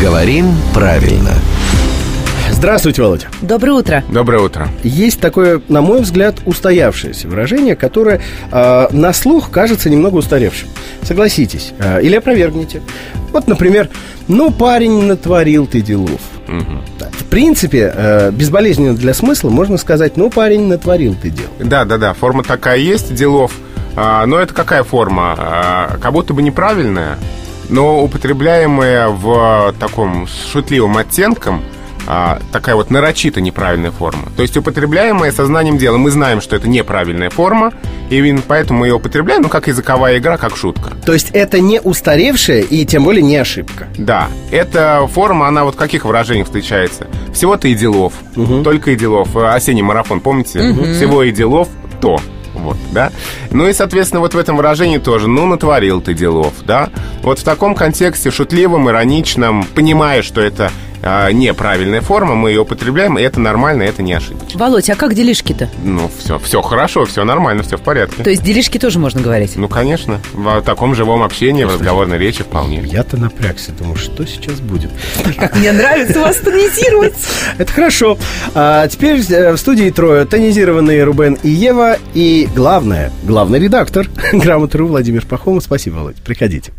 Говорим правильно. Здравствуйте, Володя. Доброе утро. Доброе утро. Есть такое, на мой взгляд, устоявшееся выражение, которое э, на слух кажется немного устаревшим. Согласитесь э, или опровергните. Вот, например, ну, парень натворил ты делов. В принципе, э, безболезненно для смысла можно сказать, ну, парень натворил ты дел. Да, да, да, форма такая есть, делов. А, но это какая форма? А, как будто бы неправильная, но употребляемая в таком с шутливым оттенком – а, такая вот нарочито неправильная форма. То есть употребляемая сознанием дела. Мы знаем, что это неправильная форма, и именно поэтому мы ее употребляем, ну, как языковая игра, как шутка. То есть это не устаревшая и тем более не ошибка. Да, эта форма, она вот в каких выражениях встречается? Всего-то и делов, угу. только и делов. Осенний марафон, помните? Угу. Всего и делов то. Вот, да? Ну и, соответственно, вот в этом выражении тоже, ну, натворил ты делов, да? Вот в таком контексте, шутливом, ироничном, понимая, что это а, неправильная форма, мы ее употребляем, и это нормально, это не ошибочно. Володь, а как делишки-то? Ну, все, все хорошо, все нормально, все в порядке. То есть делишки тоже можно говорить? Ну, конечно. В таком живом общении, в разговорной речи вполне. Я-то напрягся, думаю, что сейчас будет. Как мне нравится вас тонизировать. Это хорошо. А теперь э, в студии трое. Тонизированные Рубен и Ева. И главное, главный редактор Грамотру Владимир Пахомов. Спасибо, Володь. Приходите.